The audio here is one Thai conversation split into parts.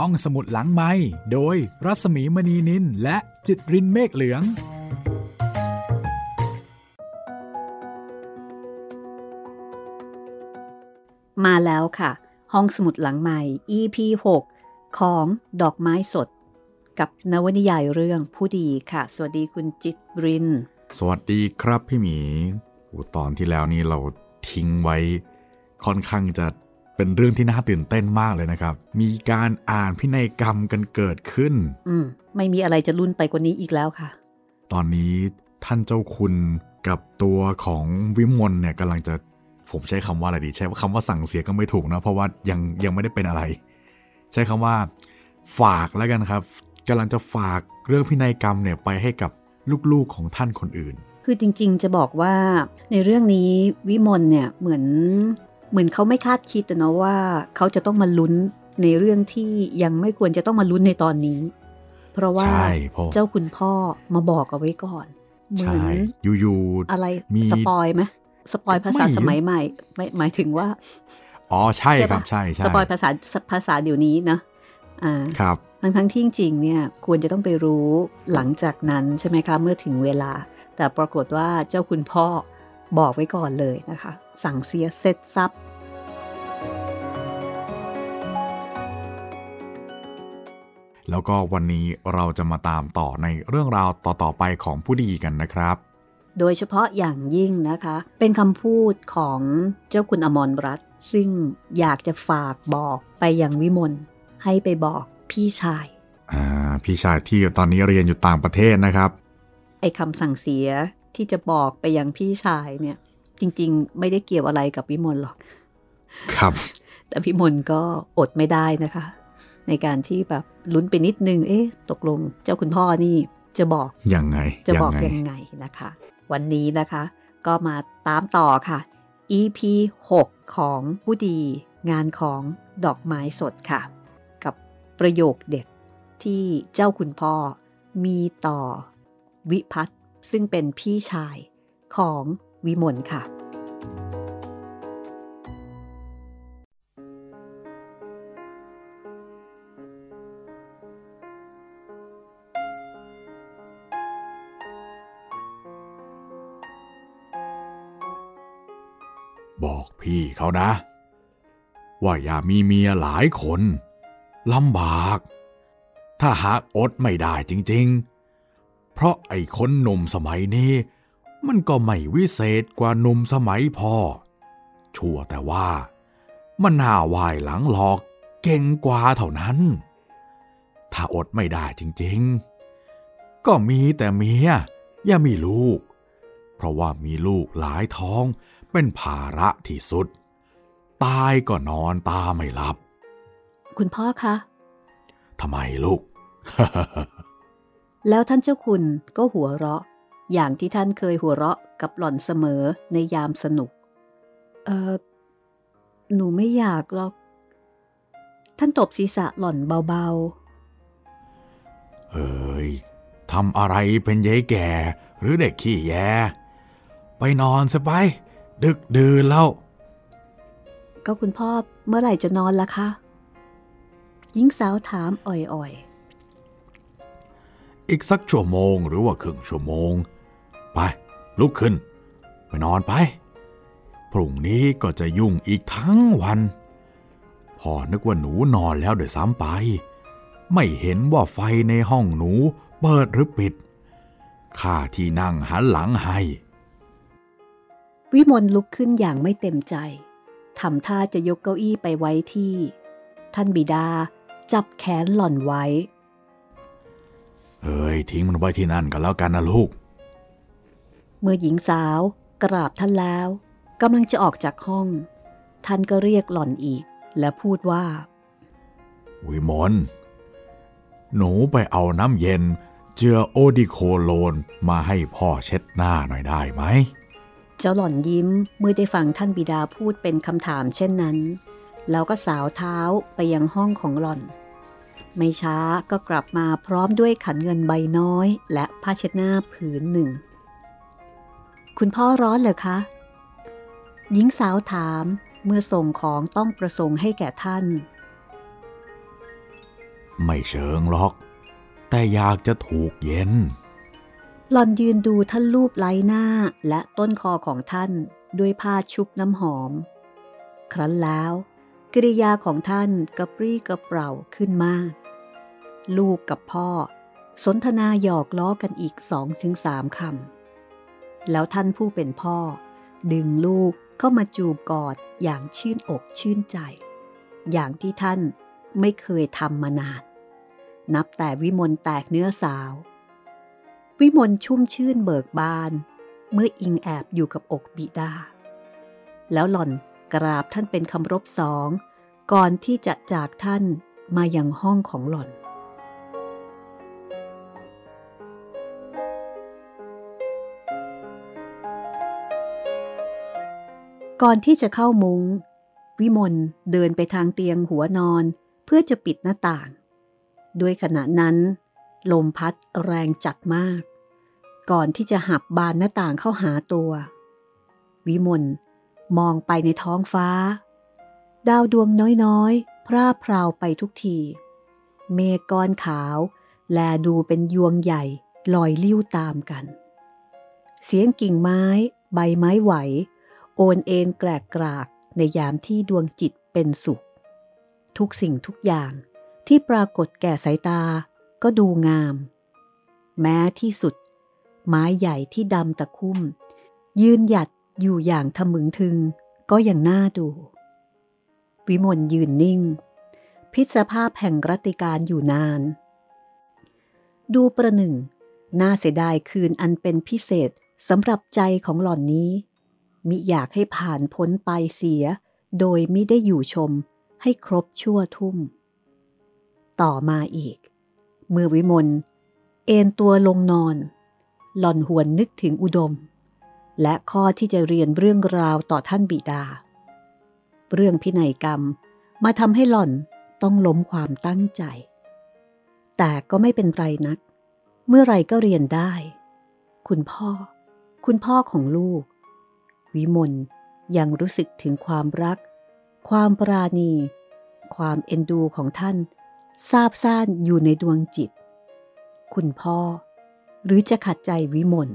ห้องสมุดหลังไม้โดยรัสมีมณีนินและจิตรินเมฆเหลือง มาแล้วค่ะ ห้องสมุดหลังใหม่ EP 6 ของดอกไม้สด กับนวนิยายเรื่องผู้ดีค่ะ สวัสดีคุณจิตริน สวัสดีครับพี่หมีโอ้ตอนที่แล้วนี่เราทิ้งไว้ค่อนข้างจะ เป็นเรื่องที่น่าตื่นเต้นมากเลยนะครับ มีการอ่านพินัยกรรมกันเกิดขึ้น อืมไม่มีอะไรจะลุ้นไปกว่านี้อีกแล้วค่ะ ตอนนี้ท่านเจ้าคุณกับตัวของวิมลเนี่ยกำลังจะผมใช้คำว่าอะไรดี ใช้คำว่าสั่งเสียก็ไม่ถูกนะเพราะว่ายังยังไม่ได้เป็นอะไร ใช้คำว่า ฝากแล้วกันครับกำลังจะฝากเรื่องพินัยกรรมเนี่ยไปให้กับลูกๆของท่านคนอื่น คือจริงๆจะบอกว่าในเรื่องนี้วิมลเนี่ยเหมือน เหมือนเขาไม่คาดคิดนะว่าเขาจะต้องมาลุ้นในเรื่องที่ยังไม่ควรจะต้องมาลุ้นในตอนนี้ เพราะว่าใช่พ่อเจ้าคุณพ่อมาบอกเอาไว้ก่อนเหมืใช่อนอยู่อะไรมีสปอยไหมสปอยภาษาไม่สมัยใหม่ไม่หมายถึงว่าๆอ๋อใช่ใช่คปะรับใช่ใช่สปอยภาษาภาษาเดี๋ยวนี้นะอ่าครับทั้งทั้งๆที่จริงๆเนี่ยควรจะต้องไปรู้หลังจากนั้นใช่ไหมคะเมื่อถึงเวลา แต่ปรากฏว่าเจ้าคุณพ่อบอกไว้ก่อนเลยนะคะ สั่งเสียเสร็จซับ แล้วก็วันนี้เราจะมาตามต่อในเรื่องราวต่อๆไปของผู้ดีกันนะครับ โดยเฉพาะอย่างยิ่งนะคะ เป็นคำพูดของเจ้าคุณอมรรัตน์ซึ่งอยากจะฝากบอกไปยังวิมลให้ไปบอกพี่ชาย อ่า พี่ชายที่ตอนนี้เรียนอยู่ต่างประเทศนะครับ ไอ้คำสั่งเสียที่จะบอกไปยังพี่ชายเนี่ย จริงๆ ไม่ได้เกี่ยวอะไรกับวิมลหรอก ครับ แต่พี่มนก็อดไม่ได้นะคะ ในการที่แบบลุ้นไปนิดนึง เอ๊ะ ตกลงเจ้าคุณพ่อนี่จะบอกยังไง จะยับอกไงยังไงนะคะ วันนี้นะคะ ก็มาตามต่อค่ะ EP 6 ของผู้ดี งานของดอกไม้สดค่ะ กับประโยคเด็ดที่เจ้าคุณพ่อมีต่อวิพัฒน์ซึ่งเป็นพี่ชายของวิมลค่ะ บอกพี่เขานะ ว่าอย่ามีเมียหลายคนลำบาก ถ้าหากอดไม่ได้จริงๆ เพราะไอ้คนหนุ่มสมัยนี้ มันก็ไม่วิเศษกว่าหนุ่มสมัยพ่อ ชั่วแต่ว่า มันหน้าวายหลังหลอกเก่งกว่าเท่านั้น ถ้าอดไม่ได้จริงๆ ก็มีแต่เมียอย่ามีลูก เพราะว่ามีลูกหลายท้อง เป็นภาระที่สุด ตายก็นอนตาไม่หลับ คุณพ่อคะทำไมลูก แล้วท่านเจ้าคุณก็หัวเราะ อย่างที่ท่านเคยหัวเราะกับหล่อนเสมอในยามสนุก เออหนูไม่อยากหรอก ท่านตบศีรษะหล่อนเบาเอ้ยทำอะไรเป็นยายแก่ หรือเด็กขี้แย ไปนอนซะไป ดึกดื่นแล้วๆก็คุณพ่อเมื่อไหร่จะนอนล่ะคะหญิงสาวถามอ่อยอีกสักชั่วโมงหรือว่าครึ่งชั่วโมง ไป ลุกขึ้น ไปนอนไป พรุ่งนี้ก็จะยุ่งอีกทั้งวันพ่อนึกว่าหนูนอนแล้วเดี๋ยวซ้ำไป ไม่เห็นว่าไฟในห้องหนูเปิดหรือปิดข้าที่นั่งหันหลังให้ๆ วิมลลุกขึ้นอย่างไม่เต็มใจทำท่าจะยกเก้าอี้ไปไว้ที่ ท่านบิดาจับแขนหล่อนไว้เอ้ย ทิ้งมันไว้ที่นั่นกันแล้วกันนะลูก เมื่อหญิงสาวกราบท่านแล้วกำลังจะออกจากห้อง ท่านก็เรียกหล่อนอีก และพูดว่า วิมลหนูไปเอาน้ำเย็น เจือโอดิโคโลนมาให้พ่อเช็ดหน้าหน่อยได้ไหม เจ้าหล่อนยิ้มเมื่อได้ฟังท่านบิดาพูดเป็นคำถามเช่นนั้น แล้วก็สาวเท้าไปยังห้องของหล่อน ไม่ช้าก็กลับมาพร้อมด้วยขันเงินใบน้อย และผ้าเช็ดหน้าผืนหนึ่ง คุณพ่อร้อนเหรอคะ หญิงสาวถามเมื่อส่งของต้องประสงค์ให้แก่ท่าน ไม่เชิงหรอก แต่อยากจะถูกเย็น หล่อนยืนดูท่านรูปไล้หน้าและต้นคอของท่านด้วยผ้าชุบน้ำหอม ครั้นแล้ว กิริยาของท่านกระปรี้กระเปร่าขึ้นมาก ลูกกับพ่อ สนทนาหยอกล้อกันอีกสองถึงสามคำ แล้วท่านผู้เป็นพ่อ ดึงลูกเข้ามาจูบกอดอย่างชื่นอกชื่นใจ อย่างที่ท่านไม่เคยทำมานาน นับแต่วิมลแตกเนื้อสาว วิมลชุ่มชื่นเบิกบาน เมื่ออิงแอบอยู่กับอกบิดา แล้วหล่อนกราบท่านเป็นคำรบสอง ก่อนที่จะจากท่านมายังห้องของหล่อน ก่อนที่จะเข้ามุง้ง วิมลเดินไปทางเตียงหัวนอนเพื่อจะปิดหน้าต่าง ด้วยขณะนั้น ลมพัดแรงจัดมาก ก่อนที่จะหับบานหน้าต่างเข้าหาตัว วิมลมองไปในท้องฟ้า ดาวดวงน้อยๆ พร่าพราวไปทุกที เมฆก้อนขาว แลดูเป็นยวงใหญ่ลอยลิ้วตามกัน เสียงกิ่งไม้ ใบไม้ไหว โอนเอ็นแกรกกรากในยามที่ดวงจิตเป็นสุข ทุกสิ่งทุกอย่างที่ปรากฏแก่สายตา ก็ดูงาม แม้ที่สุด ไม้ใหญ่ที่ดำตะคุ่ม ยืนหยัดอยู่อย่างทะมึงทึง ก็ยังน่าดู วิมลยืนนิ่ง พิษภาพแห่งรัติการอยู่นาน ดูประหนึ่ง น่าเสียดายคืนอันเป็นพิเศษสำหรับใจของหล่อนนี้ มิอยากให้ผ่านพ้นไปเสีย โดยมิได้อยู่ชมให้ครบชั่วทุ่ม ต่อมาอีก เมื่อวิมลเอนตัวลงนอน หล่อนหวนนึกถึงอุดม และข้อที่จะเรียนเรื่องราวต่อท่านบิดา เรื่องพินัยกรรมมาทำให้หล่อนต้องล้มความตั้งใจ แต่ก็ไม่เป็นไรนัก เมื่อไรก็เรียนได้ คุณพ่อ คุณพ่อของลูก วิมลยังรู้สึกถึงความรัก ความปราณี ความเอ็นดูของท่าน ซาบซ่านอยู่ในดวงจิต คุณพ่อ หรือจะขัดใจวิมล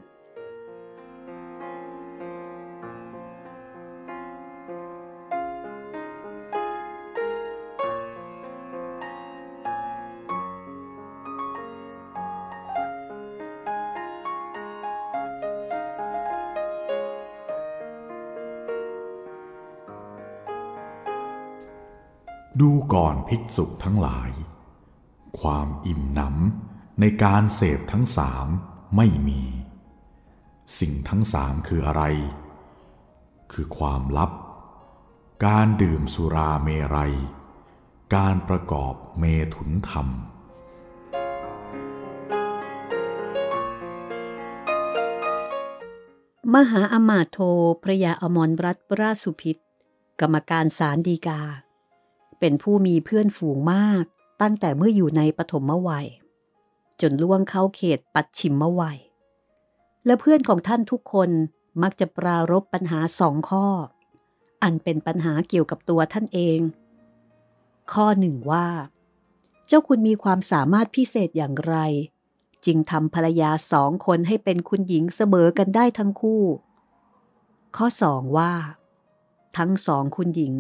ดูก่อนภิกษุทั้งหลาย ความอิ่มหนำในการเสพทั้งสามไม่มี สิ่งทั้งสามคืออะไร คือความลับ การดื่มสุราเมรัย การประกอบเมถุนธรรมมหาอมาโทพระยาอมรรัตราชสุพิษกรรมการสารดีกา เป็นผู้มีเพื่อนฝูงมากตั้งแต่เมื่ออยู่ในปฐมวัย จนล่วงเข้าเขตปัดฉิมวัย และเพื่อนของท่านทุกคนมักจะปรารบปัญหาสองข้อ อันเป็นปัญหาเกี่ยวกับตัวท่านเอง ข้อหนึ่งว่า เจ้าคุณมีความสามารถพิเศษอย่างไร จึงทำภรรยาสองคนให้เป็นคุณหญิงเสมอกันได้ทั้งคู่ ข้อสองว่า ทั้งสองคุณหญิง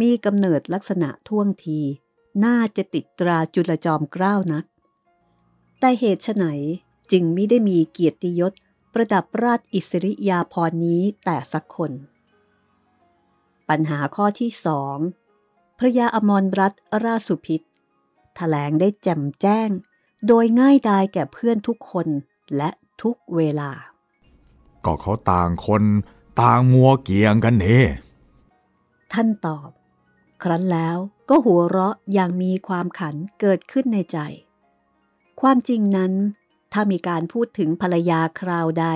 มีกำเนิดลักษณะท่วงที น่าจะติดตราจุลจอมเกล้านัก แต่เหตุไนจึงไม่ได้มีเกียรติยศประดับราชอิสริยาพรนี้แต่สักคน ปัญหาข้อที่สองพระยาอมรรัตราสุพิษถแถลงได้แจ่มแจ้ง โดยง่ายดายแก่เพื่อนทุกคนและทุกเวลา ก็เขาต่างคนต่างมัวเกียงกันเน่ท่านตอบ ครั้นแล้วก็หัวเราะอย่างมีความขันเกิดขึ้นในใจ ความจริงนั้น ถ้ามีการพูดถึงภรรยาคราวใด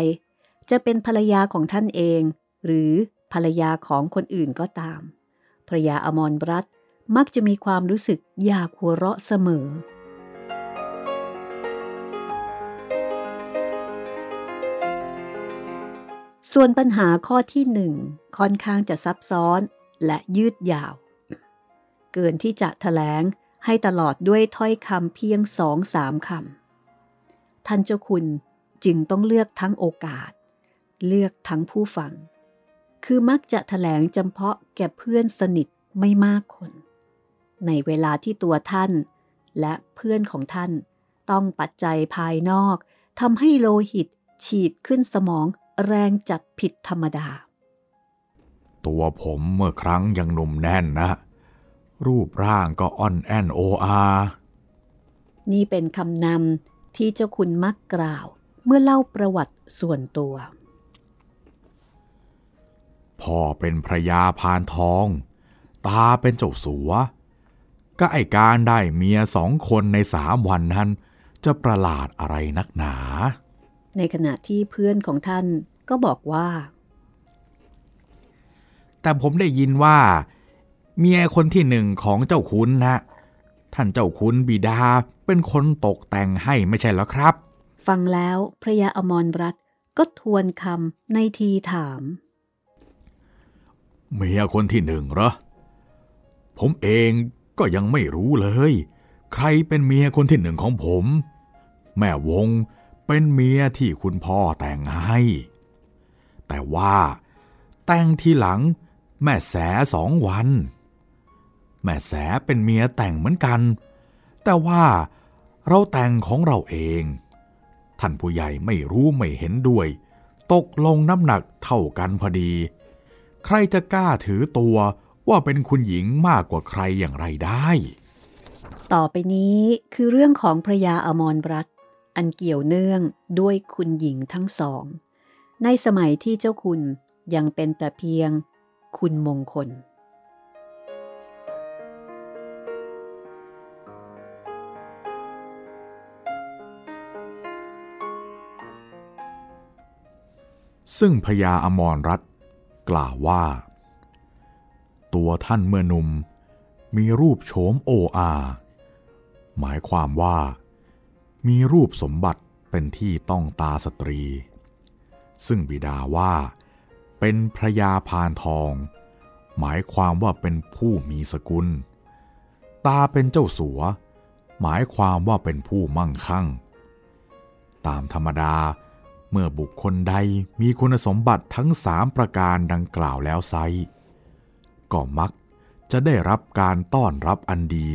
จะเป็นภรรยาของท่านเอง หรือภรรยาของคนอื่นก็ตาม ภรยาอมรรัตมักจะมีความรู้สึกอยากหัวเราะเสมอ ส่วนปัญหาข้อที่หนึ่งค่อนข้างจะซับซ้อนและยืดยาว เกินที่จะถแถลงให้ตลอดด้วยถ้อยคำเพียงสองสามคำท่านเจ้าคุณจึงต้องเลือกทั้งโอกาส เลือกทั้งผู้ฟัง คือมักจะถแถลงจำเพาะแก่เพื่อนสนิทไม่มากคน ในเวลาที่ตัวท่าน และเพื่อนของท่าน ต้องปัจจัยภายนอกทำให้โลหิตฉีดขึ้นสมองแรงจัดผิดธรรมดา ตัวผมเมื่อครั้งยังหนุ่มแน่นนะ รูปร่างก็อ่อนแอนโออานี่เป็นคำนำที่เจ้าคุณมักกล่าว เมื่อเล่าประวัติส่วนตัว พ่อเป็นพระยาพานทอง ตาเป็นเจ้าสัว ก็ไอการได้เมียสองคนในสามวันนั้น จะประหลาดอะไรนักหนา ในขณะที่เพื่อนของท่านก็บอกว่า แต่ผมได้ยินว่า เมียคนที่หนึ่งของเจ้าคุณนะท่านเจ้าคุณบิดาเป็นคนตกแต่งให้ไม่ใช่เหรอครับ ฟังแล้วพระยาอมรรัตน์ก็ทวนคำในทีถาม เมียคนที่หนึ่งเหรอ ผมเองก็ยังไม่รู้เลย ใครเป็นเมียคนที่หนึ่งของผม แม่วงเป็นเมียที่คุณพ่อแต่งให้ แต่ว่าแต่งทีหลังแม่แสสองวัน แม่แสเป็นเมียแต่งเหมือนกัน แต่ว่าเราแต่งของเราเอง ท่านผู้ใหญ่ไม่รู้ไม่เห็นด้วย ตกลงน้ำหนักเท่ากันพอดี ใครจะกล้าถือตัวว่าเป็นคุณหญิงมากกว่าใครอย่างไรได้ ต่อไปนี้คือเรื่องของพระยาอมรรัตอันเกี่ยวเนื่องด้วยคุณหญิงทั้งสอง ในสมัยที่เจ้าคุณยังเป็นแต่เพียงคุณมงคล ซึ่งพญาอมรรัตกล่าวว่า ตัวท่านเมื่อนุ่มมีรูปโฉมโออา หมายความว่า มีรูปสมบัติเป็นที่ต้องตาสตรี ซึ่งบิดาว่า เป็นพระยาพานทอง หมายความว่าเป็นผู้มีสกุล ตาเป็นเจ้าสัว หมายความว่าเป็นผู้มั่งคั่ง ตามธรรมดาเมื่อบุคคลใดมีคุณสมบัติทั้งสามประการดังกล่าวแล้วไซก็มักจะได้รับการต้อนรับอันดี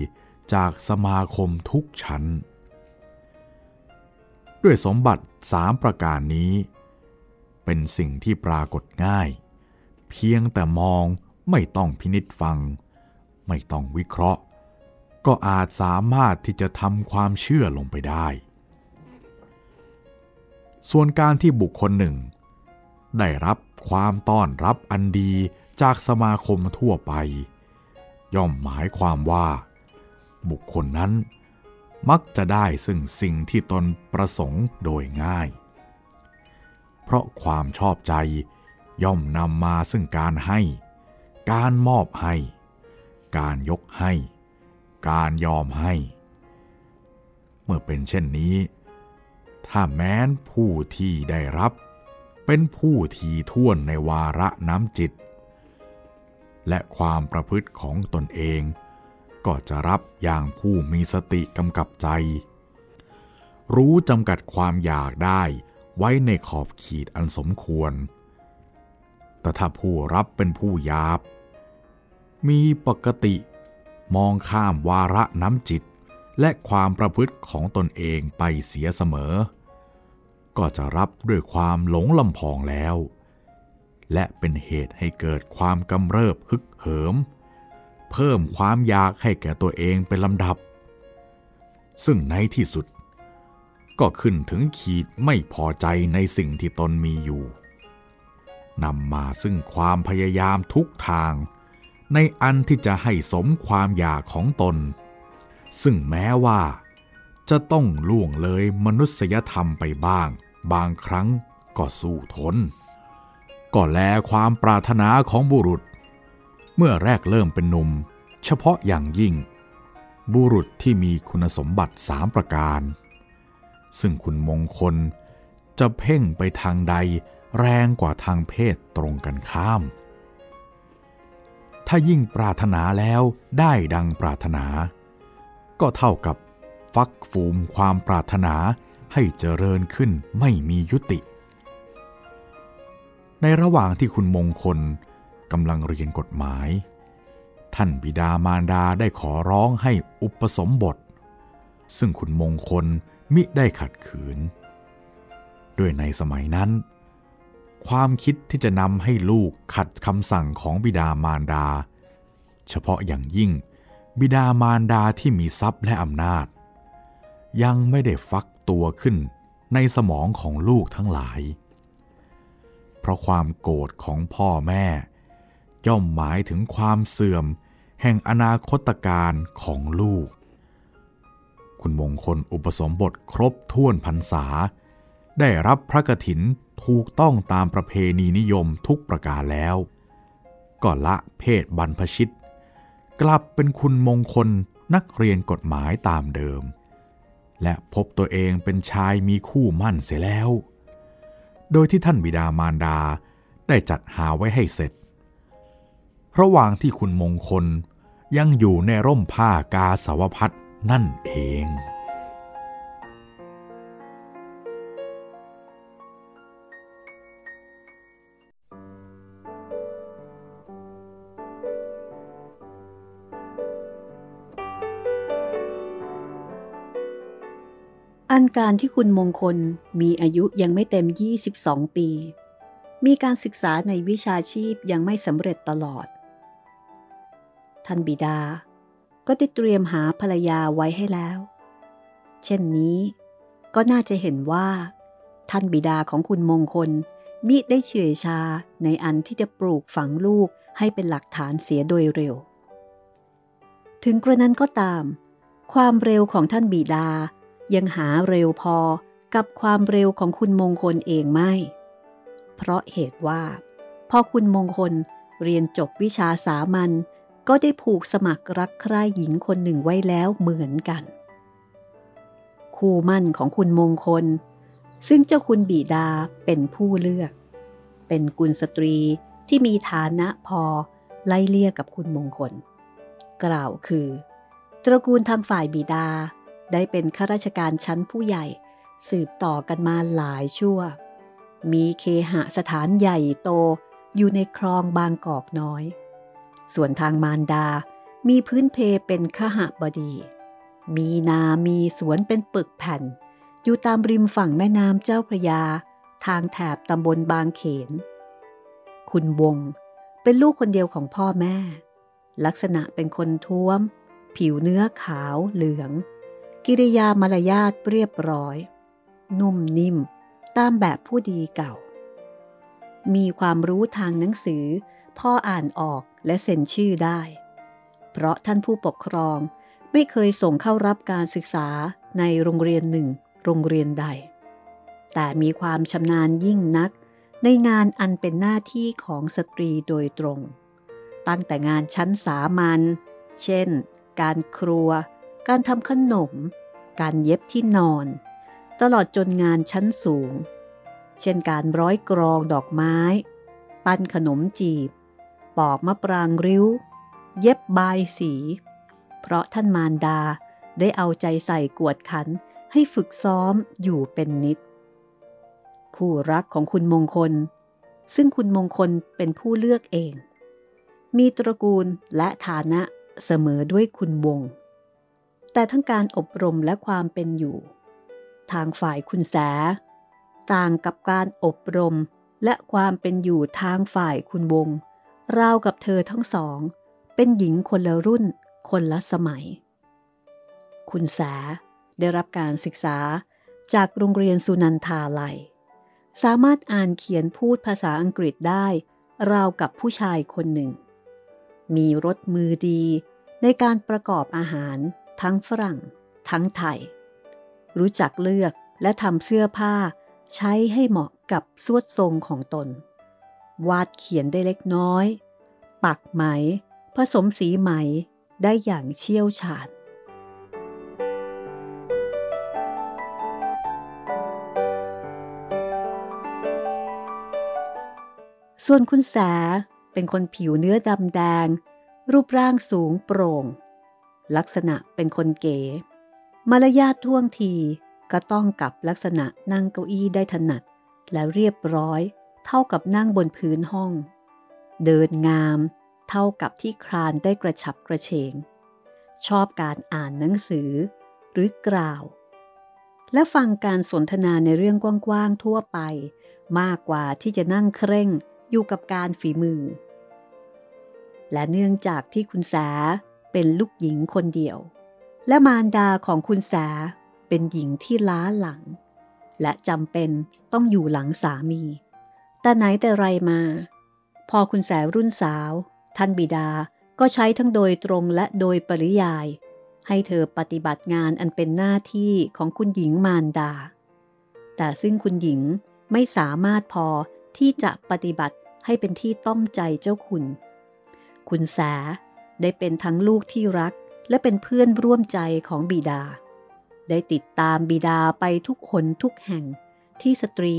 จากสมาคมทุกชั้น ด้วยสมบัติสามประการนี้ เป็นสิ่งที่ปรากฏง่าย เพียงแต่มองไม่ต้องพินิษฟัง ไม่ต้องวิเคราะห์ ก็อาจสามารถที่จะทำความเชื่อลงไปได้ ส่วนการที่บุคคลหนึ่ง ได้รับความต้อนรับอันดีจากสมาคมทั่วไป ย่อมหมายความว่า บุคคลนั้นมักจะได้ซึ่งสิ่งที่ตนประสงค์โดยง่าย เพราะความชอบใจย่อมนำมาซึ่งการให้ การมอบให้ การยกให้ การยอมให้ เมื่อเป็นเช่นนี้ ถ้าแม้นผู้ที่ได้รับ เป็นผู้ทีท่วนในวาระน้ำจิต และความประพฤติของตนเอง ก็จะรับอย่างผู้มีสติกำกับใจ รู้จำกัดความอยากได้ไว้ในขอบขีดอันสมควร แต่ถ้าผู้รับเป็นผู้ยาบ มีปกติมองข้ามวาระน้ำจิตและความประพฤติของตนเองไปเสียเสมอ ก็จะรับด้วยความหลงลำพองแล้ว และเป็นเหตุให้เกิดความกำเริบฮึกเหิม เพิ่มความอยากให้แก่ตัวเองเป็นลำดับ ซึ่งในที่สุด ก็ขึ้นถึงขีดไม่พอใจในสิ่งที่ตนมีอยู่นำมาซึ่งความพยายามทุกทาง ในอันที่จะให้สมความอยากของตน ซึ่งแม้ว่า จะต้องล่วงเลยมนุษยธรรมไปบ้าง บางครั้งก็สู้ทน ก็แลความปรารถนาของบุรุษ เมื่อแรกเริ่มเป็นหนุ่ม เฉพาะอย่างยิ่ง บุรุษที่มีคุณสมบัติสามประการ ซึ่งคุณมงคลจะเพ่งไปทางใดแรงกว่าทางเพศตรงกันข้าม ถ้ายิ่งปรารถนาแล้วได้ดังปรารถนา ก็เท่ากับ ฟักฟูมความปรารถนาให้เจริญขึ้นไม่มียุติ ในระหว่างที่คุณมงคลกำลังเรียนกฎหมาย ท่านบิดามารดาได้ขอร้องให้อุปสมบท ซึ่งคุณมงคลมิได้ขัดขืน ด้วยในสมัยนั้น ความคิดที่จะนำให้ลูกขัดคำสั่งของบิดามารดา เฉพาะอย่างยิ่งบิดามารดาที่มีทรัพย์และอำนาจ ยังไม่ได้ฟักตัวขึ้นในสมองของลูกทั้งหลาย เพราะความโกรธของพ่อแม่ ย่อมหมายถึงความเสื่อมแห่งอนาคตการของลูก คุณมงคลอุปสมบทครบถ้วนพรรษา ได้รับพระกฐินถูกต้องตามประเพณีนิยมทุกประการแล้ว ก็ละเพศบรรพชิต กลับเป็นคุณมงคลนักเรียนกฎหมายตามเดิม และพบตัวเองเป็นชายมีคู่มั่นเสียแล้ว โดยที่ท่านบิดามารดาได้จัดหาไว้ให้เสร็จ ระหว่างที่คุณมงคลยังอยู่ในร่มผ้ากาสาวพัดนั่นเอง อันการที่คุณมงคลมีอายุยังไม่เต็ม 22 ปี มีการศึกษาในวิชาชีพยังไม่สำเร็จตลอด ท่านบิดา ก็ได้เตรียมหาภรรยาไว้ให้แล้ว เช่นนี้ ก็น่าจะเห็นว่า ท่านบิดาของคุณมงคลมิได้เฉื่อยชาในอันที่จะปลูกฝังลูกให้เป็นหลักฐานเสียโดยเร็ว ถึงกระนั้นก็ตาม ความเร็วของท่านบิดา ยังหาเร็วพอกับความเร็วของคุณมงคลเองไม่ เพราะเหตุว่า พอคุณมงคลเรียนจบวิชาสามัญก็ได้ผูกสมัครรักใคร่หญิงคนหนึ่งไว้แล้วเหมือนกัน คู่มั่นของคุณมงคล ซึ่งเจ้าคุณบีดาเป็นผู้เลือก เป็นกุลสตรีที่มีฐานะพอไล่เลี่ยกับคุณมงคล กล่าวคือ ตระกูลทางฝ่ายบีดา ได้เป็นข้าราชการชั้นผู้ใหญ่ สืบต่อกันมาหลายชั่ว มีเคหสถานใหญ่โตอยู่ในคลองบางกอกน้อย ส่วนทางมารดา มีพื้นเพเป็นขหบดี มีนามีสวนเป็นปึกแผ่น อยู่ตามริมฝั่งแม่น้ำเจ้าพระยา ทางแถบตำบลบางเขน คุณวง เป็นลูกคนเดียวของพ่อแม่ ลักษณะเป็นคนท้วม ผิวเนื้อขาวเหลือง กิริยามารยาทเรียบร้อย นุ่มนิ่ม ตามแบบผู้ดีเก่า มีความรู้ทางหนังสือ พ่ออ่านออกและเซ็นชื่อได้ เพราะท่านผู้ปกครองไม่เคยส่งเข้ารับการศึกษาในโรงเรียนหนึ่ง โรงเรียนใด แต่มีความชำนาญยิ่งนัก ในงานอันเป็นหน้าที่ของสตรีโดยตรง ตั้งแต่งานชั้นสามัญ เช่น การครัว การทำขนม การเย็บที่นอน ตลอดจนงานชั้นสูง เช่นการร้อยกรองดอกไม้ ปั้นขนมจีบ ปอกมะปรางริ้ว เย็บบายสี เพราะท่านมารดาได้เอาใจใส่กวดขันให้ฝึกซ้อมอยู่เป็นนิด คู่รักของคุณมงคล ซึ่งคุณมงคลเป็นผู้เลือกเอง มีตระกูลและฐานะเสมอด้วยคุณวง แต่ทั้งการอบรมและความเป็นอยู่ ทางฝ่ายคุณแส ต่างกับการอบรมและความเป็นอยู่ทางฝ่ายคุณวงราวกับเธอทั้งสอง เป็นหญิงคนละรุ่น คนละสมัย คุณแสได้รับการศึกษาจากโรงเรียนสุนันทาลัยสามารถอ่านเขียนพูดภาษาอังกฤษได้ ราวกับผู้ชายคนหนึ่ง มีรถมือดีในการประกอบอาหาร ทั้งฝรั่ง ทั้งไทย รู้จักเลือกและทำเสื้อผ้าใช้ให้เหมาะกับสวดทรงของตน วาดเขียนได้เล็กน้อย ปักไหม ผสมสีไหมได้อย่างเชี่ยวชาญส่วนคุณแสเป็นคนผิวเนื้อดำแดง รูปร่างสูงโปร่ง ลักษณะเป็นคนเก๋ มารยาทท่วงทีก็ต้องกับลักษณะนั่งเก้าอี้ได้ถนัด และเรียบร้อย เท่ากับนั่งบนพื้นห้อง เดินงาม เท่ากับที่ครานได้กระฉับกระเฉง ชอบการอ่านหนังสือ หรือกล่าว และฟังการสนทนาในเรื่องกว้างๆทั่วไป มากกว่าที่จะนั่งเคร่งอยู่กับการฝีมือ และเนื่องจากที่คุณแส เป็นลูกหญิงคนเดียว และมารดาของคุณแสเป็นหญิงที่ล้าหลัง และจำเป็นต้องอยู่หลังสามี แต่ไหนแต่ไรมา พอคุณแสรุ่นสาว ท่านบิดาก็ใช้ทั้งโดยตรงและโดยปริยาย ให้เธอปฏิบัติงานอันเป็นหน้าที่ของคุณหญิงมารดา แต่ซึ่งคุณหญิงไม่สามารถพอที่จะปฏิบัติให้เป็นที่ต้อมใจเจ้าคุณ คุณแส ได้เป็นทั้งลูกที่รักและเป็นเพื่อนร่วมใจของบิดา ได้ติดตามบิดาไปทุกคนทุกแห่งที่สตรี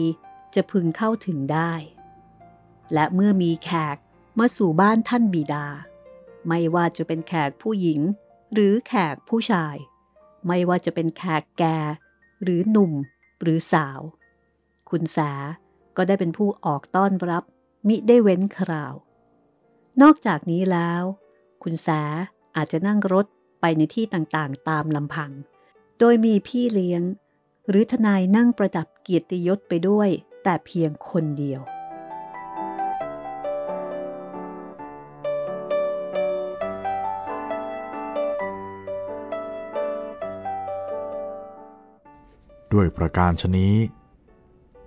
จะพึงเข้าถึงได้ และเมื่อมีแขกมาสู่บ้านท่านบิดา ไม่ว่าจะเป็นแขกผู้หญิงหรือแขกผู้ชาย ไม่ว่าจะเป็นแขกแก่หรือหนุ่มหรือสาว คุณแสก็ได้เป็นผู้ออกต้อนรับมิได้เว้นคราว นอกจากนี้แล้ว คุณแสอาจจะนั่งรถไปในที่ต่างๆ ตามลำพัง โดยมีพี่เลี้ยง หรือทนายนั่งประดับเกียรติยศไปด้วย แต่เพียงคนเดียว ด้วยประการชนี้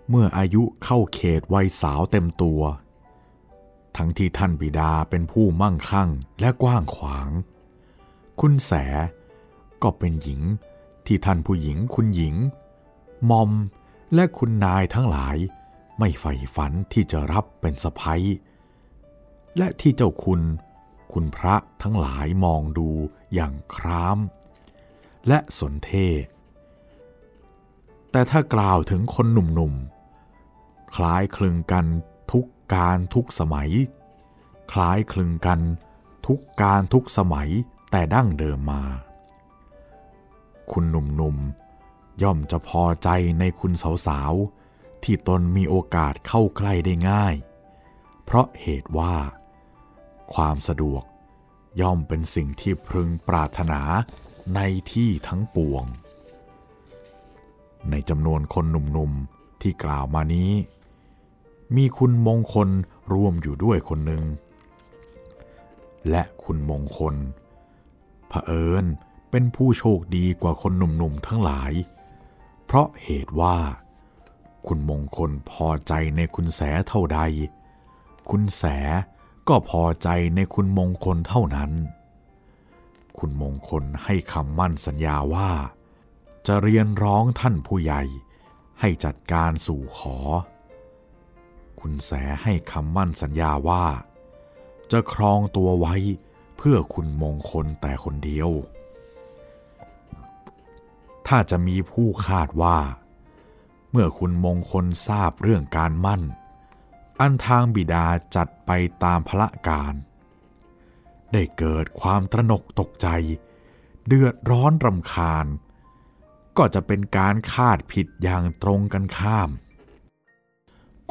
เมื่ออายุเข้าเขตวัยสาวเต็มตัว ทั้งที่ท่านบิดาเป็นผู้มั่งคั่งและกว้างขวาง คุณแสก็เป็นหญิงที่ท่านผู้หญิงคุณหญิง มอมและคุณนายทั้งหลายไม่ใฝ่ฝันที่จะรับเป็นสะพ้ยและที่เจ้าคุณ คุณพระทั้งหลายมองดูอย่างคราม และสนเท แต่ถ้ากล่าวถึงคนหนุ่มๆ คล้ายคลึงกัน การทุกสมัย คล้ายคลึงกันทุกการทุกสมัยแต่ดั้งเดิมมา คุณหนุ่มๆ ย่อมจะพอใจในคุณสาวๆ ที่ตนมีโอกาสเข้าใกล้ได้ง่าย เพราะเหตุว่า ความสะดวกย่อมเป็นสิ่งที่พึงปรารถนาในที่ทั้งปวง ในจำนวนคนหนุ่มๆ ที่กล่าวมานี้ มีคุณมงคลรวมอยู่ด้วยคนหนึ่ง และคุณมงคลเผอิญเป็นผู้โชคดีกว่าคนหนุ่มๆทั้งหลาย เพราะเหตุว่า คุณมงคลพอใจในคุณแสเท่าใด คุณแสก็พอใจในคุณมงคลเท่านั้น คุณมงคลให้คำมั่นสัญญาว่า จะเรียนร้องท่านผู้ใหญ่ให้จัดการสู่ขอ คุณแสให้คำมั่นสัญญาว่า จะครองตัวไว้เพื่อคุณมงคลแต่คนเดียว ถ้าจะมีผู้คาดว่า เมื่อคุณมงคลทราบเรื่องการมั่น อันทางบิดาจัดไปตามพระการ ได้เกิดความตระหนกตกใจ เดือดร้อนรำคาญ ก็จะเป็นการคาดผิดอย่างตรงกันข้าม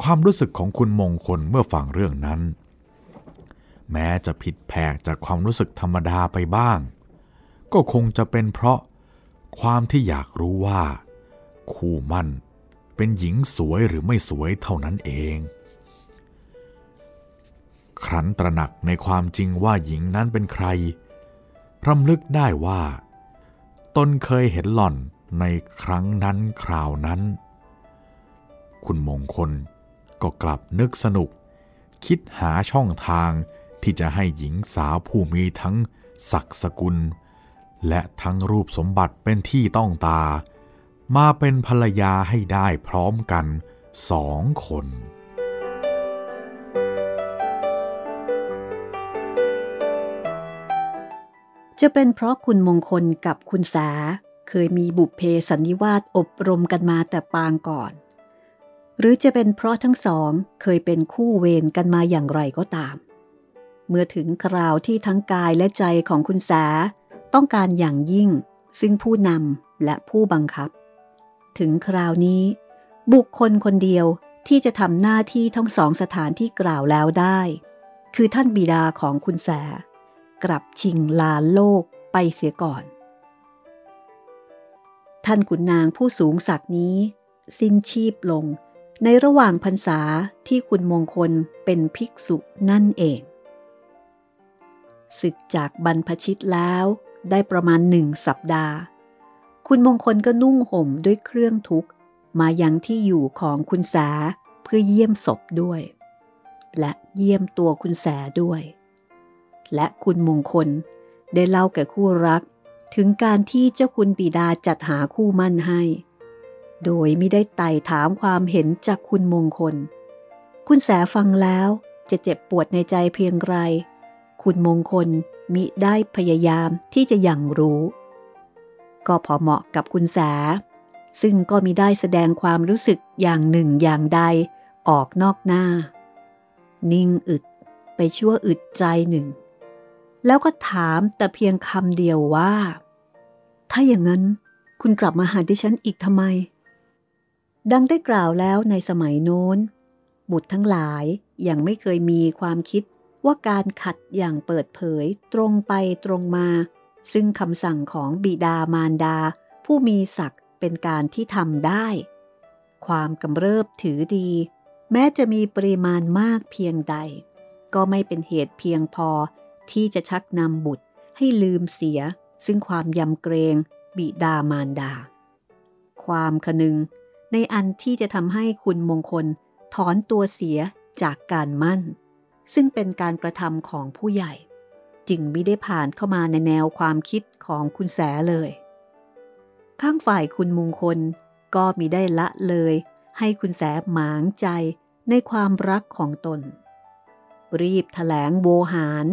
ความรู้สึกของคุณมงคลเมื่อฟังเรื่องนั้น แม้จะผิดแผกจากความรู้สึกธรรมดาไปบ้าง ก็คงจะเป็นเพราะความที่อยากรู้ว่า คู่มั่นเป็นหญิงสวยหรือไม่สวยเท่านั้นเอง ครั้นตระหนักในความจริงว่าหญิงนั้นเป็นใครรำลึกได้ว่า ตนเคยเห็นหล่อนในครั้งนั้นคราวนั้น คุณมงคล ก็กลับนึกสนุก คิดหาช่องทางที่จะให้หญิงสาวผู้มีทั้งศักดิ์สกุล และทั้งรูปสมบัติเป็นที่ต้องตา มาเป็นภรรยาให้ได้พร้อมกันสองคนจะเป็นเพราะคุณมงคลกับคุณสา เคยมีบุพเพสันนิวาสอบรมกันมาแต่ปางก่อน หรือจะเป็นเพราะทั้งสองเคยเป็นคู่เวรกันมาอย่างไรก็ตาม เมื่อถึงคราวที่ทั้งกายและใจของคุณแสต้องการอย่างยิ่ง ซึ่งผู้นำและผู้บังคับ ถึงคราวนี้ บุคคลคนเดียวที่จะทำหน้าที่ทั้งสองสถานที่กล่าวแล้วได้ คือท่านบิดาของคุณแส กลับชิงลาโลกไปเสียก่อน ท่านขุนนางผู้สูงศักดิ์นี้ สิ้นชีพลง ในระหว่างพรรษาที่คุณมงคลเป็นภิกษุนั่นเองศึกจากบรรพชิตแล้วได้ประมาณหนึ่งสัปดาห์ คุณมงคลก็นุ่งห่มด้วยเครื่องทุกมายังที่อยู่ของคุณแสเพื่อเยี่ยมศพด้วย และเยี่ยมตัวคุณแสด้วย และคุณมงคลได้เล่าแก่คู่รัก ถึงการที่เจ้าคุณปีดาจัดหาคู่มั่นให้ โดยไม่ได้ไต่ถามความเห็นจากคุณมงคล คุณแสฟังแล้วจะเจ็บปวดในใจเพียงไร คุณมงคลมิได้พยายามที่จะยังรู้ ก็พอเหมาะกับคุณแส ซึ่งก็มิได้แสดงความรู้สึกอย่างหนึ่งอย่างใดออกนอกหน้า นิ่งอึดไปชั่วอึดใจหนึ่ง แล้วก็ถามแต่เพียงคำเดียวว่า ถ้าอย่างนั้นคุณกลับมาหาดิฉันอีกทำไม ดังได้กล่าวแล้วในสมัยโน้น บุตรทั้งหลายยังไม่เคยมีความคิดว่าการขัดอย่างเปิดเผยตรงไปตรงมา ซึ่งคำสั่งของบิดามารดา ผู้มีศักดิ์เป็นการที่ทำได้ ความกำเริบถือดี แม้จะมีปริมาณมากเพียงใด ก็ไม่เป็นเหตุเพียงพอที่จะชักนำบุตรให้ลืมเสีย ซึ่งความยำเกรงบิดามารดา ความคนึง ในอันที่จะทำให้คุณมงคลถอนตัวเสียจากการมั่น ซึ่งเป็นการกระทำของผู้ใหญ่ จึงไม่ได้ผ่านเข้ามาในแนวความคิดของคุณแสเลย ข้างฝ่ายคุณมงคลก็มีได้ละเลย ให้คุณแสหมางใจในความรักของตน รีบถแถลงโวหาร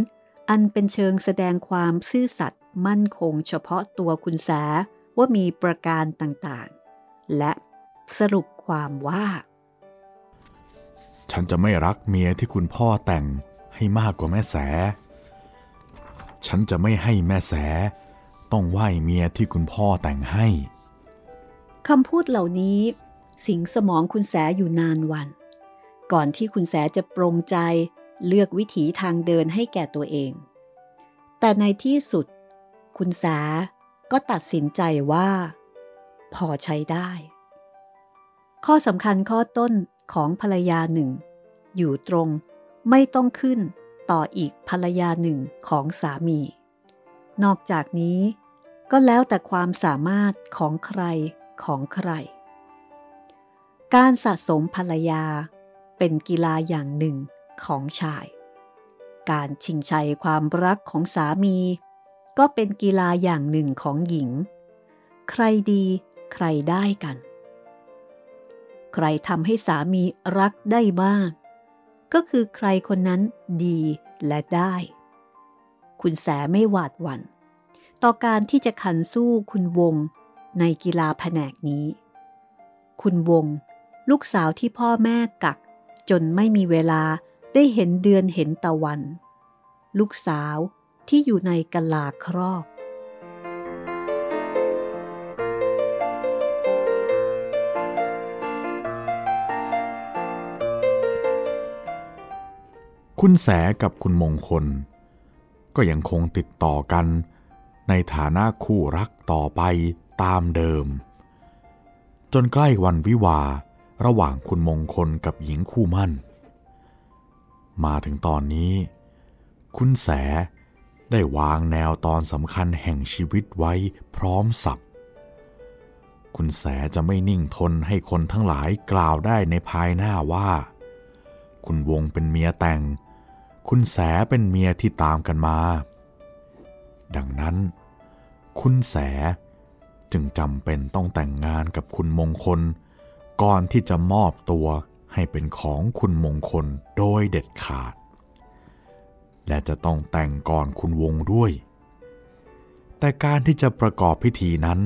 อันเป็นเชิงแสดงความซื่อสัตย์มั่นคงเฉพาะตัวคุณแสว่ามีประการต่างๆ และ สรุปความว่า ฉันจะไม่รักเมียที่คุณพ่อแต่งให้มากกว่าแม่แส ฉันจะไม่ให้แม่แส ต้องไหว้เมียที่คุณพ่อแต่งให้คำพูดเหล่านี้ สิงสมองคุณแสอยู่นานวัน ก่อนที่คุณแสจะปรงใจเลือกวิถีทางเดินให้แก่ตัวเอง แต่ในที่สุด คุณแสก็ตัดสินใจว่า พอใช้ได้ ข้อสำคัญข้อต้นของภรรยาหนึ่งอยู่ตรงไม่ต้องขึ้นต่ออีกภรรยาหนึ่งของสามี นอกจากนี้ก็แล้วแต่ความสามารถของใครของใคร การสะสมภรรยาเป็นกีฬาอย่างหนึ่งของชาย การชิงชัยความรักของสามี ก็เป็นกีฬาอย่างหนึ่งของหญิง ใครดีใครได้กัน ใครทำให้สามีรักได้มาก ก็คือใครคนนั้นดีและได้ คุณแสไม่หวาดหวัน่น ต่อการที่จะขันสู้คุณวงในกีฬาแผนกนี้ คุณวง ลูกสาวที่พ่อแม่กัก จนไม่มีเวลาได้เห็นเดือนเห็นตะวัน ลูกสาวที่อยู่ในกะลาครอบ คุณแสกับคุณมงคล ก็ยังคงติดต่อกัน ในฐานะคู่รักต่อไปตามเดิม จนใกล้วันวิวาระหว่างคุณมงคลกับหญิงคู่มั่น มาถึงตอนนี้ คุณแสได้วางแนวตอนสำคัญแห่งชีวิตไว้พร้อมสับ คุณแสจะไม่นิ่งทนให้คนทั้งหลายกล่าวได้ในภายหน้าว่า คุณวงเป็นเมียแต่ง คุณแสเป็นเมียที่ตามกันมา ดังนั้น คุณแสจึงจำเป็นต้องแต่งงานกับคุณมงคล ก่อนที่จะมอบตัวให้เป็นของคุณมงคลโดยเด็ดขาด และจะต้องแต่งก่อนคุณวงด้วย แต่การที่จะประกอบพิธีนั้น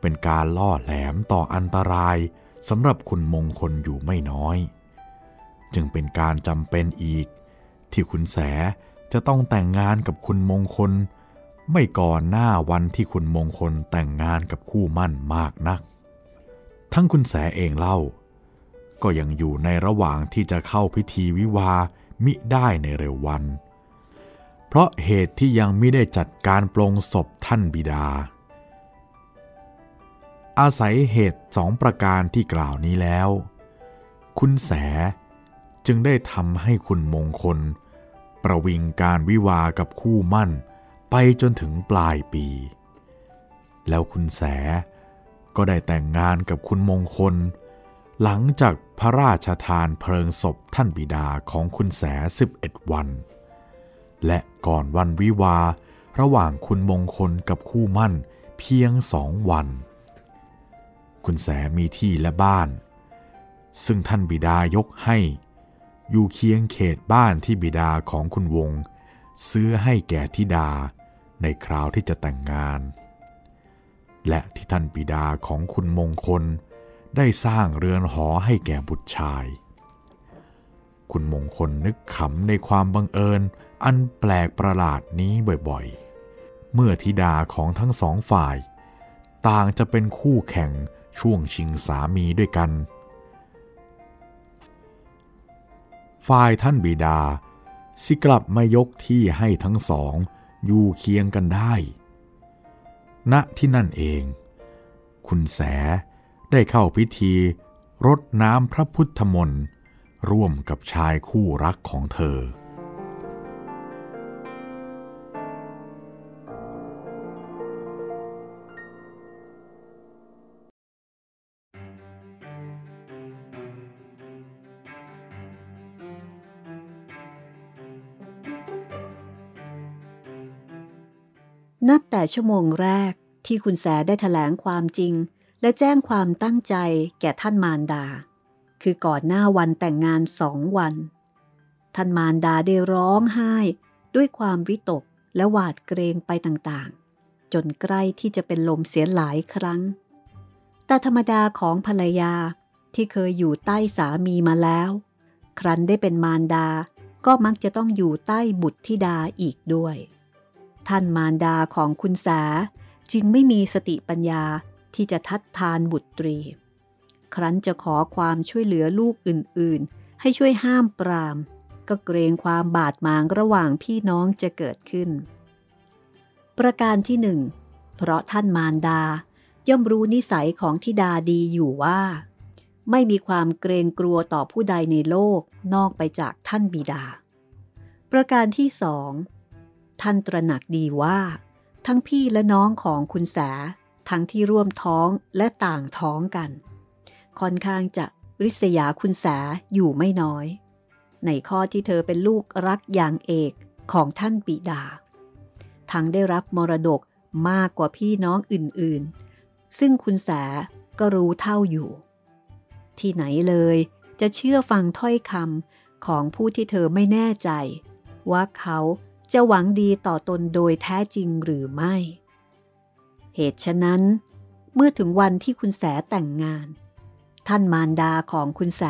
เป็นการล่อแหลมต่ออันตรายสำหรับคุณมงคลอยู่ไม่น้อย จึงเป็นการจำเป็นอีก ที่คุณแสจะต้องแต่งงานกับคุณมงคล ไม่ก่อนหน้าวันที่คุณมงคลแต่งงานกับคู่มั่นมากนัก ทั้งคุณแสเองเล่า ก็ยังอยู่ในระหว่างที่จะเข้าพิธีวิวามิได้ในเร็ววัน เพราะเหตุที่ยังไม่ได้จัดการปลงศพท่านบิดา อาศัยเหตุสองประการที่กล่าวนี้แล้ว คุณแสจึงได้ทำให้คุณมงคล ประวิงการวิวากับคู่มั่นไปจนถึงปลายปี แล้วคุณแสก็ได้แต่งงานกับคุณมงคล หลังจากพระราชทานเพลิงศพท่านบิดาของคุณแส11วัน และก่อนวันวิวาระหว่างคุณมงคลกับคู่มั่นเพียงสองวัน คุณแสมีที่และบ้าน ซึ่งท่านบิดายกให้ อยู่เคียงเขตบ้านที่บิดาของคุณวง ซื้อให้แก่ธิดาในคราวที่จะแต่งงาน และที่ท่านบิดาของคุณมงคล ได้สร้างเรือนหอให้แก่บุตรชาย คุณมงคลนึกขำในความบังเอิญอันแปลกประหลาดนี้บ่อยๆ เมื่อธิดาของทั้งสองฝ่าย ต่างจะเป็นคู่แข่งช่วงชิงสามีด้วยกัน ฝ่ายท่านบิดา สิกลับมายกที่ให้ทั้งสองอยู่เคียงกันได้ ณที่นั่นเอง คุณแสได้เข้าพิธีรดน้ำพระพุทธมนต์ร่วมกับชายคู่รักของเธอ นับแต่ชั่วโมงแรกที่คุณแสได้ถแถลงความจริง และแจ้งความตั้งใจแก่ท่านมารดา คือก่อนหน้าวันแต่งงานสองวัน ท่านมารดาได้ร้องไห้ด้วยความวิตกและหวาดเกรงไปต่างๆ จนใกล้ที่จะเป็นลมเสียหลายครั้ง แต่ธรรมดาของภรรยาที่เคยอยู่ใต้สามีมาแล้ว ครั้นได้เป็นมารดาก็มักจะต้องอยู่ใต้บุตรธิดาอีกด้วย ท่านมารดาของคุณสาจึงไม่มีสติปัญญาที่จะทัดทานบุตรี ครั้นจะขอความช่วยเหลือลูกอื่นๆ ให้ช่วยห้ามปราม ก็เกรงความบาดหมางระหว่างพี่น้องจะเกิดขึ้น ประการที่หนึ่งเพราะท่านมารดาย่อมรู้นิสัยของทิดาดีอยู่ว่า ไม่มีความเกรงกลัวต่อผู้ใดในโลกนอกไปจากท่านบิดา ประการที่สอง ท่านตระหนักดีว่า ทั้งพี่และน้องของคุณแสทั้งที่ร่วมท้องและต่างท้องกัน ค่อนข้างจะริษยาคุณแสอยู่ไม่น้อย ในข้อที่เธอเป็นลูกรักอย่างเอกของท่านปิดา ทั้งได้รับมรดกมากกว่าพี่น้องอื่นๆ ซึ่งคุณแสก็รู้เท่าอยู่ ที่ไหนเลยจะเชื่อฟังถ้อยคำของผู้ที่เธอไม่แน่ใจ ว่าเขา จะหวังดีต่อตนโดยแท้จริงหรือไม่ เหตุฉะนั้น เมื่อถึงวันที่คุณแสแต่งงาน ท่านมารดาของคุณแส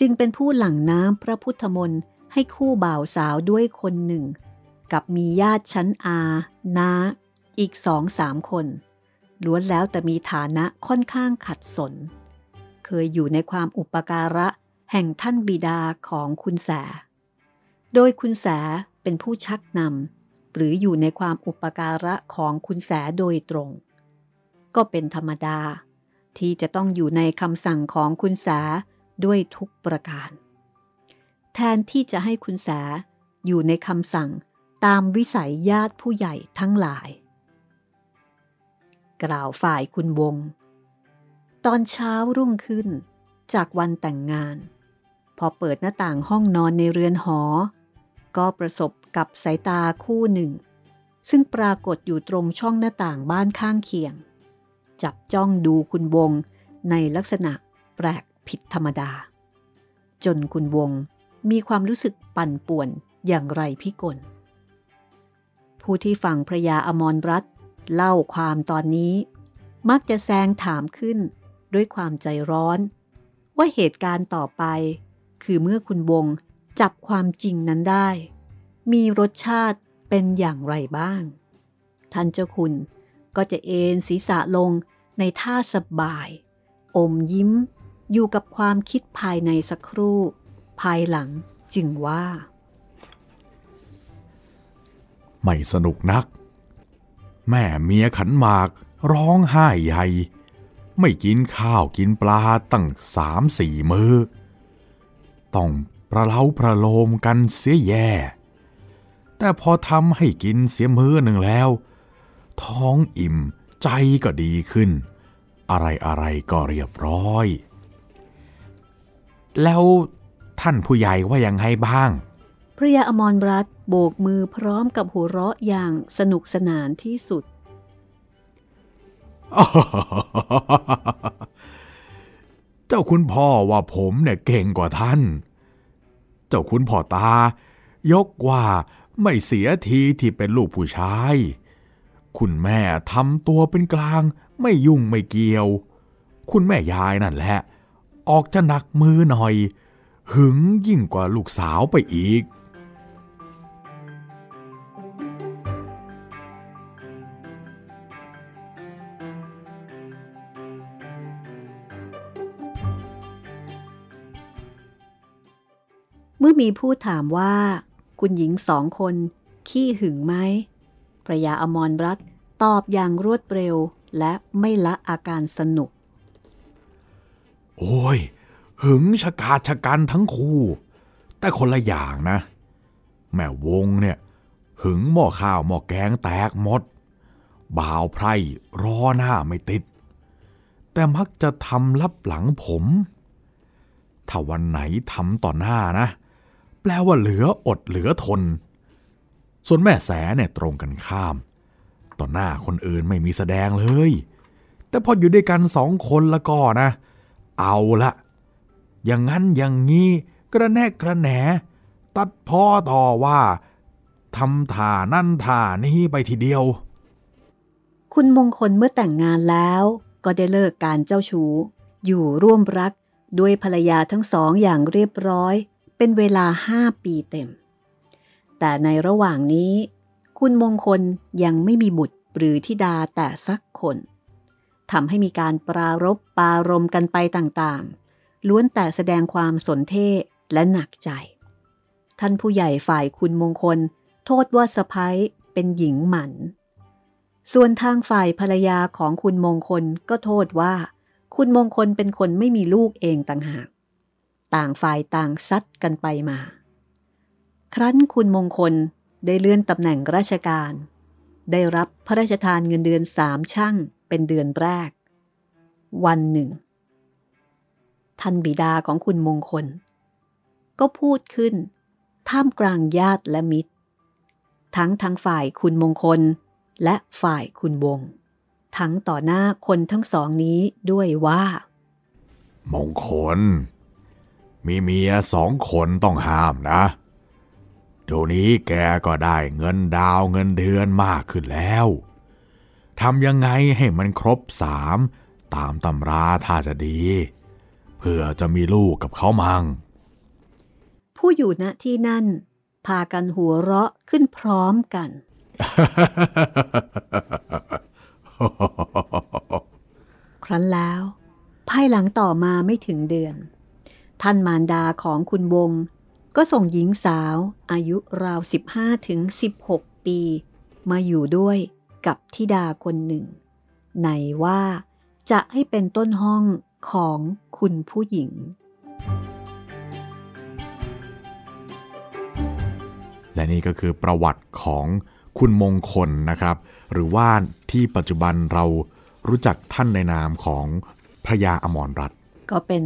จึงเป็นผู้หลั่งน้ำพระพุทธมนต์ให้คู่บ่าวสาวด้วยคนหนึ่ง กับมีญาติชั้นอานาอีกสองสามคน ล้วนแล้วแต่มีฐานะค่อนข้างขัดสน เคยอยู่ในความอุปการะแห่งท่านบิดาของคุณแส โดยคุณแส เป็นผู้ชักนำหรืออยู่ในความอุปการะของคุณแสโดยตรง ก็เป็นธรรมดา ที่จะต้องอยู่ในคำสั่งของคุณแสด้วยทุกประการ แทนที่จะให้คุณแสอยู่ในคำสั่งตามวิสัยญาติผู้ใหญ่ทั้งหลาย กล่าวฝ่ายคุณวง ตอนเช้ารุ่งขึ้นจากวันแต่งงาน พอเปิดหน้าต่างห้องนอนในเรือนหอ ก็ประสบกับสายตาคู่หนึ่ง ซึ่งปรากฏอยู่ตรงช่องหน้าต่างบ้านข้างเคียง จับจ้องดูคุณวงในลักษณะแปลกผิดธรรมดา จนคุณวงมีความรู้สึกปั่นป่วนอย่างไรพิกล ผู้ที่ฟังพระยาอมรรัตเล่าความตอนนี้ มักจะแซงถามขึ้นด้วยความใจร้อน ว่าเหตุการณ์ต่อไป คือเมื่อคุณวง จับความจริงนั้นได้ มีรสชาติเป็นอย่างไรบ้าง ท่านเจ้าคุณก็จะเอนศีรษะลงในท่าสบาย อมยิ้มอยู่กับความคิดภายในสักครู่ ภายหลังจึงว่า ไม่สนุกนัก แม่เมียขันหมากร้องไห้ใหญ่ ไม่กินข้าวกินปลาตั้งสามสี่มือ ต้อง ระเล้าประโลมกันเสียแย่ แต่พอทำให้กินเสียมือหนึ่งแล้ว ท้องอิ่มใจก็ดีขึ้น อะไรอะไรก็เรียบร้อย แล้วท่านผู้ใหญ่ว่ายังไงบ้าง พระยาอมรรัตน์โบกมือพร้อมกับหัวเราะอย่างสนุกสนานที่สุด เจ้าคุณพ่อว่าผมเนี่ยเก่งกว่าท่าน เจ้าคุณพ่อตา ยกว่าไม่เสียทีที่เป็นลูกผู้ชาย คุณแม่ทำตัวเป็นกลาง ไม่ยุ่งไม่เกี่ยว คุณแม่ยายนั่นแหละ ออกจะหนักมือหน่อย หึงยิ่งกว่าลูกสาวไปอีก มื่อมีผู้ถามว่า คุณหญิงสองคน ขี้หึงไหมพระยาอมรรัตตอบอย่างรวดเร็วและไม่ละอาการสนุก โอ้ย หึงชะกาชะกันทั้งคู่ แต่คนละอย่างนะ แม่วงเนี่ย หึงหม้อข้าวหม้อแกงแตกหมด บ่าวไพร่รอหน้าไม่ติด แต่มักจะทำลับหลังผม ถ้าวันไหนทำต่อหน้านะ แปลว่าเหลืออดเหลือทน ส่วนแม่แสเนี่ยตรงกันข้าม ต่อหน้าคนอื่นไม่มีแสดงเลย แต่พออยู่ด้วยกันสองคนแล้วก็นะ เอาละอย่างนั้นอย่างนี้กระแนกกระแหน ตัดพ่อต่อว่าทำท่านั่นท่านี้ไปทีเดียว คุณมงคลเมื่อแต่งงานแล้วก็ได้เลิกการเจ้าชู้ อยู่ร่วมรักด้วยภรรยาทั้งสองอย่างเรียบร้อย เป็นเวลาห้าปีเต็ม แต่ในระหว่างนี้ คุณมงคลยังไม่มีบุตรหรือธิดาแต่สักคนทำให้มีการปรารบปารมกันไปต่างๆ ล้วนแต่แสดงความสนเท่และหนักใจ ท่านผู้ใหญ่ฝ่ายคุณมงคล โทษว่าสะพ้ยเป็นหญิงหมัน ส่วนทางฝ่ายภรรยาของคุณมงคลก็โทษว่า คุณมงคลเป็นคนไม่มีลูกเองต่างหาก ต่างฝ่ายต่างซัดกันไปมา ครั้นคุณมงคลได้เลื่อนตำแหน่งราชการ ได้รับพระราชทานเงินเดือนสามช่างเป็นเดือนแรก วันหนึ่ง ท่านบิดาของคุณมงคล ก็พูดขึ้น ท่ามกลางญาติและมิตร ทั้งทั้งฝ่ายคุณมงคลและฝ่ายคุณวง ทั้งต่อหน้าคนทั้งสองนี้ด้วยว่า มงคล มีเมียสองคนต้องห้ามนะเดี๋ยวนี้แกก็ได้เงินดาวเงินเดือนมากขึ้นแล้วทำยังไงให้มันครบสามตามตำราถ้าจะดี เพื่อจะมีลูกกับเขามัง ผู้อยู่ณที่นั่น พากันหัวเราะขึ้นพร้อมกัน ครั้นแล้ว ภายหลังต่อมาไม่ถึงเดือน ท่านมารดาของคุณวง ก็ส่งหญิงสาวอายุราว 15ถึง16 ปี มาอยู่ด้วยกับธิดาคนหนึ่ง ในว่าจะให้เป็นต้นห้องของคุณผู้หญิง และนี่ก็คือประวัติของคุณมงคลนะครับ หรือว่าที่ปัจจุบันเรารู้จักท่านในนามของพระยาอมรรัตน์ก็เป็น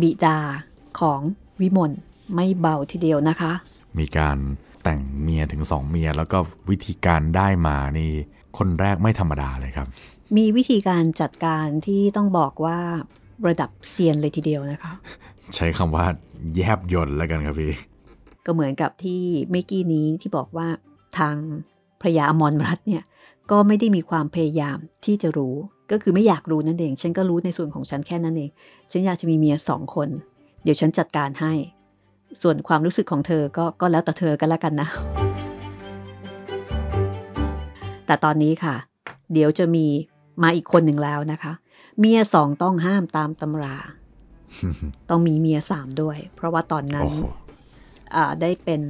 บิดาของวิมลไม่เบาทีเดียวนะคะ มีการแต่งเมียถึงสองเมีย แล้วก็วิธีการได้มานี่คนแรกไม่ธรรมดาเลยครับ มีวิธีการจัดการที่ต้องบอกว่าระดับเซียนเลยทีเดียวนะคะ ใช้คำว่าแยบยนต์แล้วกันครับพี่ ก็เหมือนกับที่เมื่อกี้นี้ที่บอกว่าทางพระยาอมรรัตน์เนี่ยก็ไม่ได้มีความพยายามที่จะรู้ ก็คือไม่อยากรู้นั่นเอง ฉันก็รู้ในส่วนของฉันแค่นั้นเอง ฉันอยากจะมีเมียสองคน เดี๋ยวฉันจัดการให้ ส่วนความรู้สึกของเธอก็ก็แล้วแต่เธอกันละกันนะ แต่ตอนนี้ค่ะ เดี๋ยวจะมีมาอีกคนหนึ่งแล้วนะคะ เมียสองต้องห้ามตามตำรา ต้องมีเมียสามด้วย เพราะว่าตอนนั้นโอ้โหอ่าได้เป็น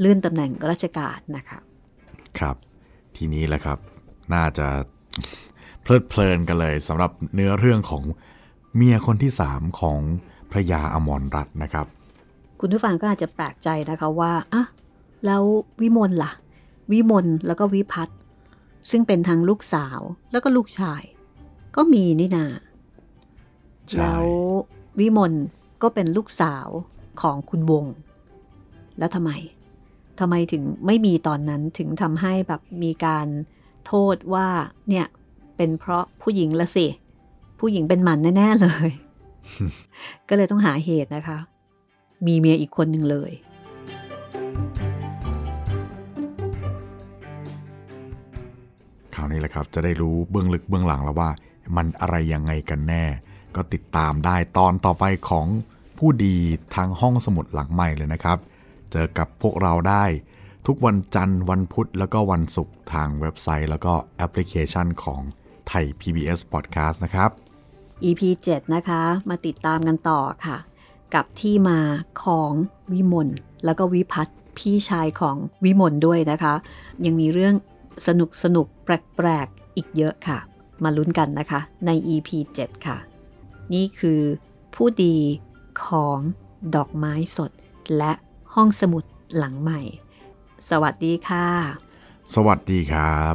เลื่อนตำแหน่งราชการนะคะ ครับ ทีนี้แหละครับ น่าจะ เพลิดเพลินกันเลยสำหรับเนื้อเรื่องของเมียคนที่สามของพระยาอมรรัตน์นะครับ คุณผู้ฟังก็อาจจะแปลกใจนะคะว่าอะแล้ววิมลล่ะ วิมลแล้วก็วิพัฒน์ซึ่งเป็นทั้งลูกสาวแล้วก็ลูกชาย ก็มีนี่นาใช่แล้ววิมลก็เป็นลูกสาวของคุณวง แล้วทำไมทำไมถึงไม่มีตอนนั้นถึงทำให้แบบมีการโทษว่าเนี่ย เป็นเพราะผู้หญิงละสิ ผู้หญิงเป็นหมันแน่ ๆ เลย ก็เลยต้องหาเหตุนะคะ มีเมียอีกคนหนึ่งเลย คราวนี้แหละครับ จะได้รู้เบื้องลึกเบื้องหลังแล้วว่า มันอะไรยังไงกันแน่ ก็ติดตามได้ตอนต่อไปของผู้ดีทางห้องสมุดหลังใหม่เลยนะครับ เจอกับพวกเราได้ทุกวันจันทร์วันพุธแล้วก็วันศุกร์ทางเว็บไซต์แล้วก็แอปพลิเคชันของ ไทย PBS Podcast นะครับ EP 7 นะคะ มาติดตามกันต่อค่ะ กับที่มาของวิมลแล้วก็วิพัฒน์พี่ชายของวิมลด้วยนะคะ ยังมีเรื่องสนุกสนุกแปลกๆ อีกเยอะค่ะ มาลุ้นกันนะคะใน EP 7 ค่ะ นี่คือผู้ดีของดอกไม้สด และห้องสมุดหลังใหม่ สวัสดีค่ะ สวัสดีครับ